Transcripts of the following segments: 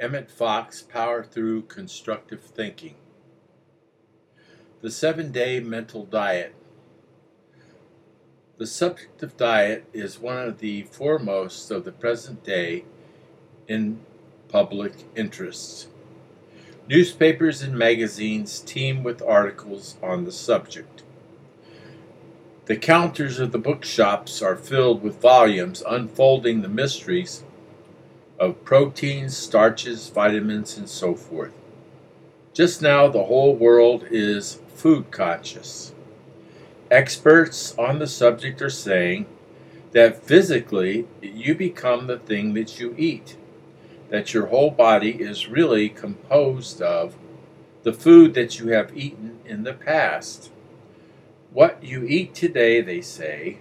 Emmett Fox Power Through Constructive Thinking. The Seven Day Mental Diet. The subject of diet is one of the foremost of the present day in public interests. Newspapers and magazines teem with articles on the subject. The counters of the bookshops are filled with volumes unfolding the mysteries of proteins, starches, vitamins, and so forth. Just now, the whole world is food conscious. Experts on the subject are saying that physically you become the thing that you eat, that your whole body is really composed of the food that you have eaten in the past. What you eat today, they say,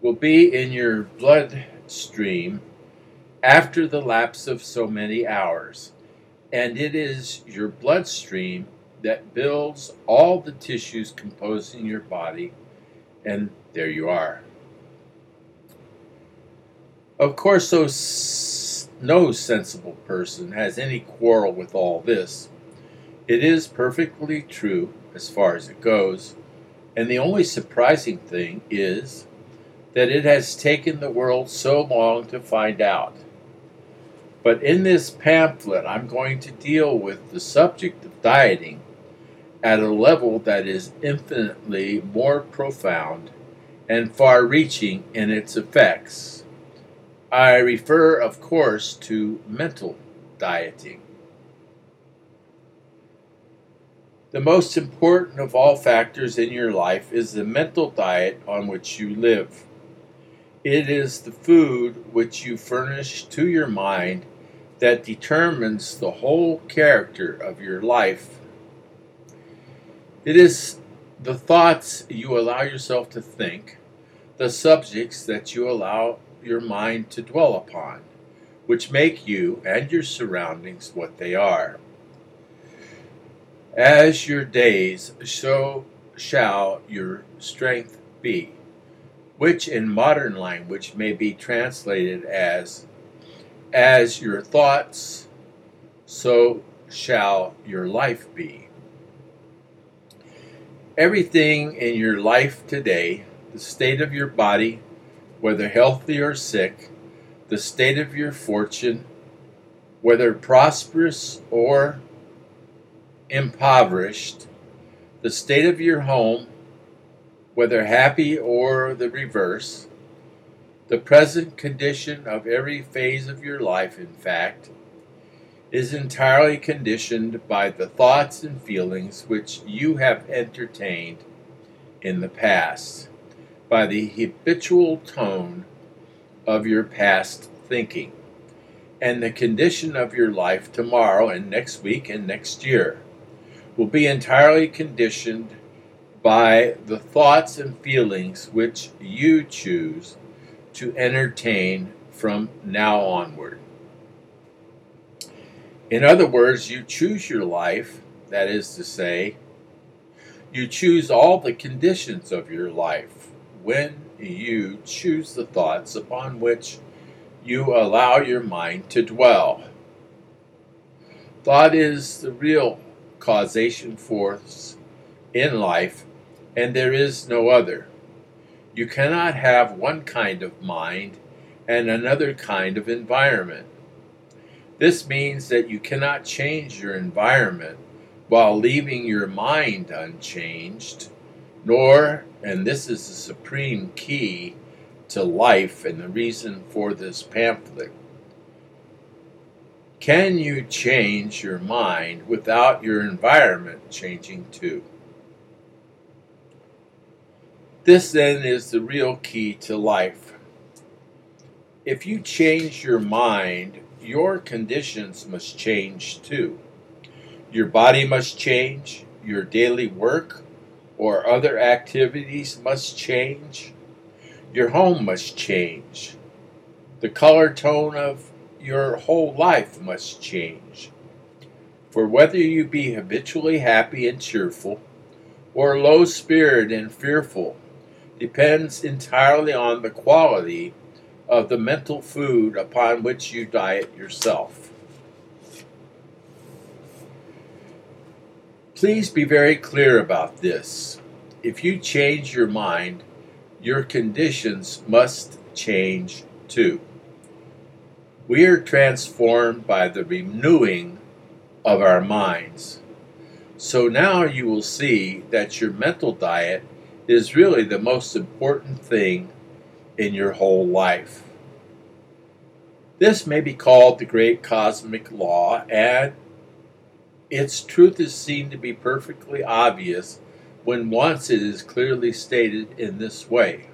will be in your bloodstream after the lapse of so many hours, and it is your bloodstream that builds all the tissues composing your body, and there you are. Of course, so no sensible person has any quarrel with all this. It is perfectly true as far as it goes, and the only surprising thing is that it has taken the world so long to find out. But in this pamphlet, I'm going to deal with the subject of dieting at a level that is infinitely more profound and far reaching in its effects. I refer, of course, to mental dieting. The most important of all factors in your life is the mental diet on which you live. It is the food which you furnish to your mind that determines the whole character of your life. It is the thoughts you allow yourself to think, the subjects that you allow your mind to dwell upon, which make you and your surroundings what they are. As your days, so shall your strength be, which in modern language may be translated as as your thoughts, so shall your life be. Everything in your life today, the state of your body, whether healthy or sick, the state of your fortune, whether prosperous or impoverished, the state of your home, whether happy or the reverse, the present condition of every phase of your life, in fact, is entirely conditioned by the thoughts and feelings which you have entertained in the past, by the habitual tone of your past thinking, and the condition of your life tomorrow and next week and next year will be entirely conditioned by the thoughts and feelings which you choose to entertain from now onward. In other words, you choose your life, that is to say, you choose all the conditions of your life when you choose the thoughts upon which you allow your mind to dwell. Thought is the real causation force in life, and there is no other. You cannot have one kind of mind and another kind of environment. This means that you cannot change your environment while leaving your mind unchanged, nor, and this is the supreme key to life and the reason for this pamphlet, can you change your mind without your environment changing too? This then is the real key to life. If you change your mind, your conditions must change too. Your body must change, your daily work or other activities must change, your home must change, the color tone of your whole life must change. For whether you be habitually happy and cheerful, or low spirited and fearful, depends entirely on the quality of the mental food upon which you diet yourself. Please be very clear about this. If you change your mind, your conditions must change too. We are transformed by the renewing of our minds. So now you will see that your mental diet is really the most important thing in your whole life. This may be called the great cosmic law, and its truth is seen to be perfectly obvious when once it is clearly stated in this way.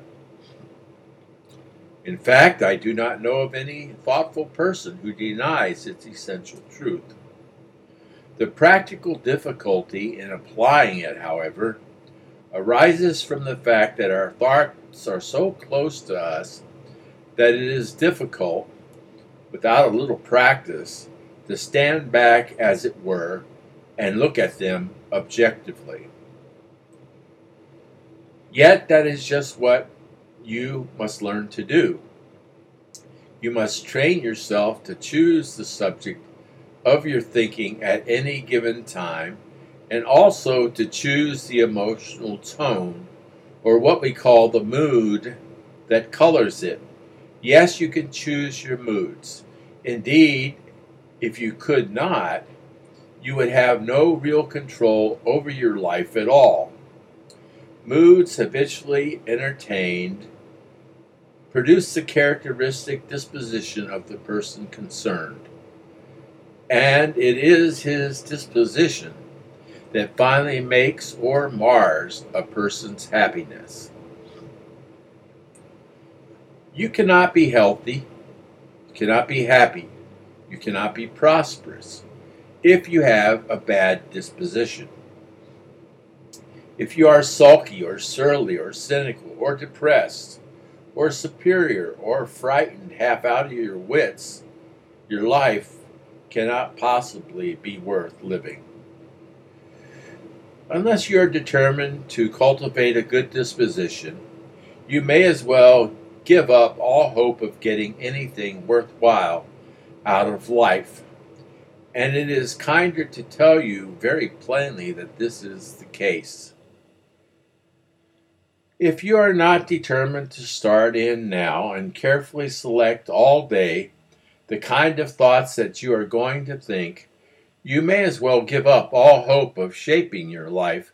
In fact, I do not know of any thoughtful person who denies its essential truth. The practical difficulty in applying it, however, arises from the fact that our thoughts are so close to us that it is difficult, without a little practice, to stand back, as it were, and look at them objectively. Yet, that is just what you must learn to do. You must train yourself to choose the subject of your thinking at any given time and also to choose the emotional tone or what we call the mood that colors it. Yes, you can choose your moods. Indeed, if you could not, you would have no real control over your life at all. Moods habitually entertained produce the characteristic disposition of the person concerned. And it is his disposition that finally makes or mars a person's happiness. You cannot be healthy, you cannot be happy, you cannot be prosperous if you have a bad disposition. If you are sulky or surly or cynical or depressed or superior or frightened half out of your wits, your life cannot possibly be worth living. Unless you are determined to cultivate a good disposition, you may as well give up all hope of getting anything worthwhile out of life. And it is kinder to tell you very plainly that this is the case. If you are not determined to start in now and carefully select all day the kind of thoughts that you are going to think, you may as well give up all hope of shaping your life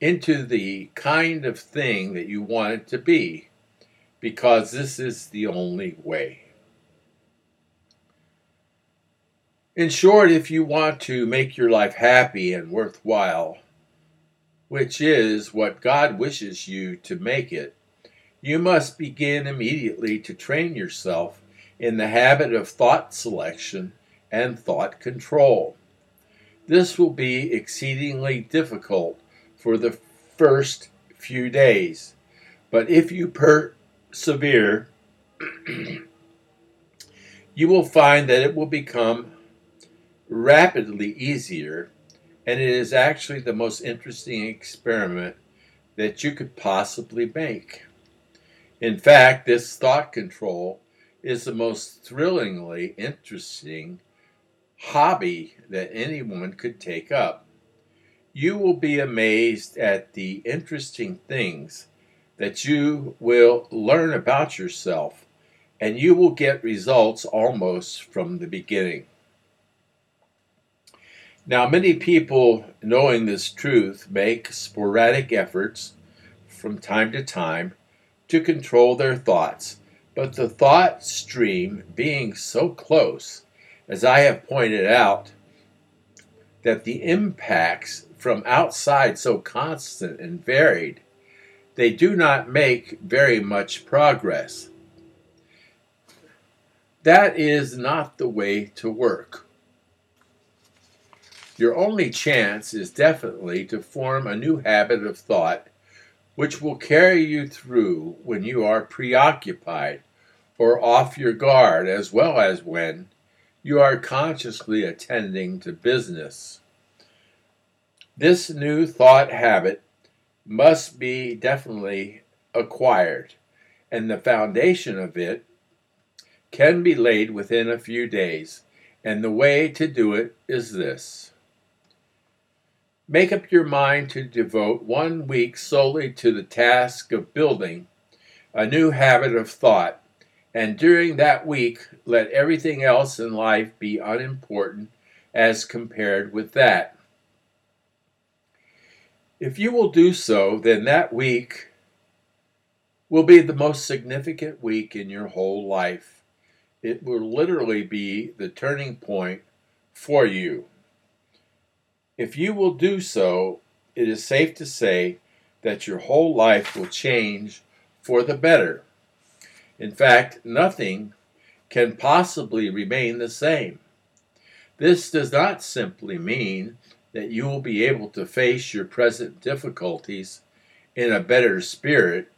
into the kind of thing that you want it to be, because this is the only way. In short, if you want to make your life happy and worthwhile, which is what God wishes you to make it, you must begin immediately to train yourself in the habit of thought selection and thought control. This will be exceedingly difficult for the first few days, but if you persevere, you will find that it will become rapidly easier and it is actually the most interesting experiment that you could possibly make. In fact, this thought control is the most thrillingly interesting hobby that anyone could take up. You will be amazed at the interesting things that you will learn about yourself, and you will get results almost from the beginning. Now, many people, knowing this truth, make sporadic efforts from time to time to control their thoughts. But the thought stream being so close, as I have pointed out, that the impacts from outside so constant and varied, they do not make very much progress. That is not the way to work. Your only chance is definitely to form a new habit of thought which will carry you through when you are preoccupied or off your guard, as well as when you are consciously attending to business. This new thought habit must be definitely acquired, and the foundation of it can be laid within a few days. And the way to do it is this Make up your mind to devote one week solely to the task of building a new habit of thought, and during that week, let everything else in life be unimportant as compared with that. If you will do so, then that week will be the most significant week in your whole life. It will literally be the turning point for you. If you will do so, it is safe to say that your whole life will change for the better. In fact, nothing can possibly remain the same. This does not simply mean that you will be able to face your present difficulties in a better spirit.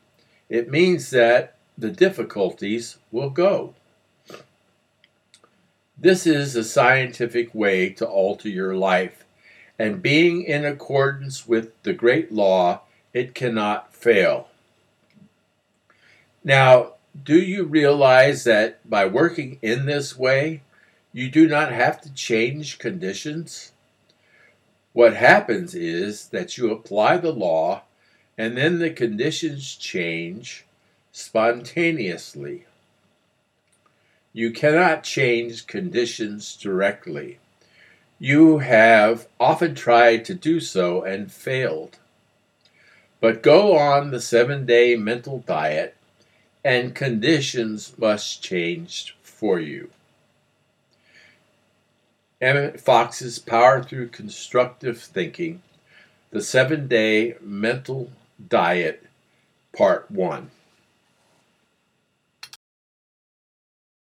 It means that the difficulties will go. This is a scientific way to alter your life and being in accordance with the great law, it cannot fail. Now, do you realize that by working in this way, you do not have to change conditions? What happens is that you apply the law and then the conditions change spontaneously. You cannot change conditions directly. You have often tried to do so and failed. But go on the seven day mental diet, and conditions must change for you. Emmett Fox's Power Through Constructive Thinking, the seven day mental diet, part one.